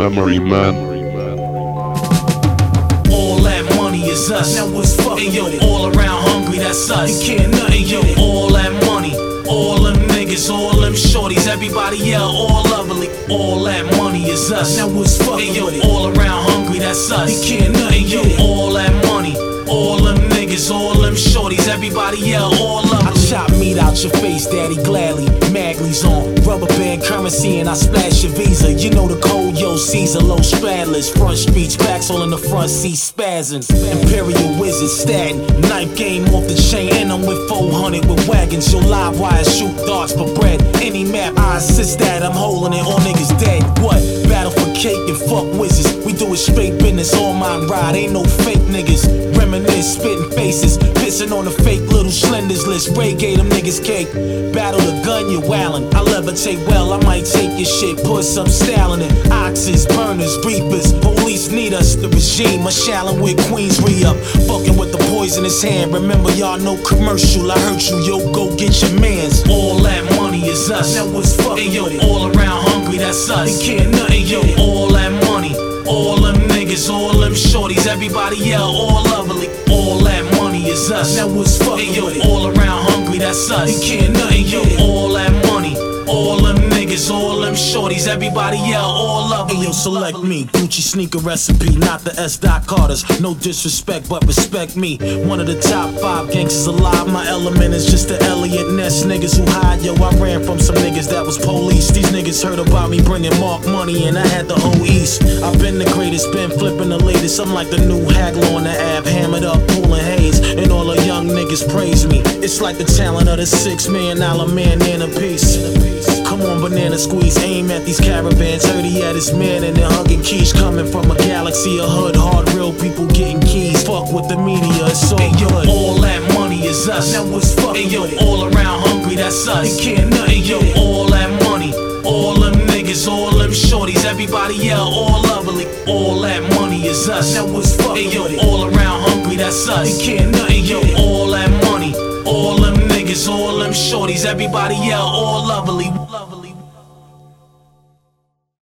Memory Man. All that money is us. Now what's fucking yo? All around hungry, that's us. You can't nothing yo. All that money, all them niggas, all them shorties, everybody yell. Yeah, all all that money is us. Now what's fucking yo? All around hungry, that's us. You can't nothing yo. All that money, all them niggas, all them shorties, everybody yell, all lovely. I chop meat out your face, daddy, gladly. Magley's on rubber band currency, and I splash your visa. You know the code, Caesar, low straddlers, front streets, backs all in the front seat, spasms. Imperial wizard, statin, knife game off the chain, and I'm with 400 with wagons. Your live wires shoot darts for bread. Any map, I assist that, I'm holding it, all niggas dead. What? Cake and fuck wizards. We do it straight business, all mine ride, ain't no fake niggas. Reminisce, spitting faces, pissing on the fake little slenders list. Ray them niggas cake. Battle the gun, you wildin'. I levitate well, I might take your shit, put some style in it. Oxes, burners, reapers, police need us. The regime, a shallin' with Queens re up. Fucking with the poisonous hand. Remember, y'all no commercial. I hurt you, yo, go get your mans. All that money is us. Now what's fucking yo? All around hungry, that's us. You can't nothing yo. All that money, all them niggas, all them shorties, everybody yell, all lovely. All that money is us. Now what's fucking yo? All around hungry, that's us. You can't nothing yo. All that shorties, everybody yell, all lovely. Hey, yo, select me. Gucci sneaker recipe, not the S. Dot Carters. No disrespect, but respect me. One of the top five gangsters alive. My element is just the Eliot Ness. Niggas who hide, yo, I ran from some niggas that was police. These niggas heard about me bringing Mark money, and I had the whole East. I've been the greatest, been flipping the latest. I'm like the new haggler on the app, hammered up, pulling haze. And all the young niggas praise me. It's like the talent of the six million dollar man in a piece. Come on, banana squeeze, aim at these caravans. Heard he had his man and they're hugging keys. Coming from a galaxy of hood, hard real people getting keys. Fuck with the media, it's all good. All that money is us. Now what's fucking yo? All around hungry, that's us. You can't nothing yo. All that money, all them niggas, all them shorties, everybody yell, all lovely. All that money is us. Now what's fucking yo? All around hungry, that's us. You can't nothing yo. All that money, all them niggas, all them shorties, everybody yell, all lovely.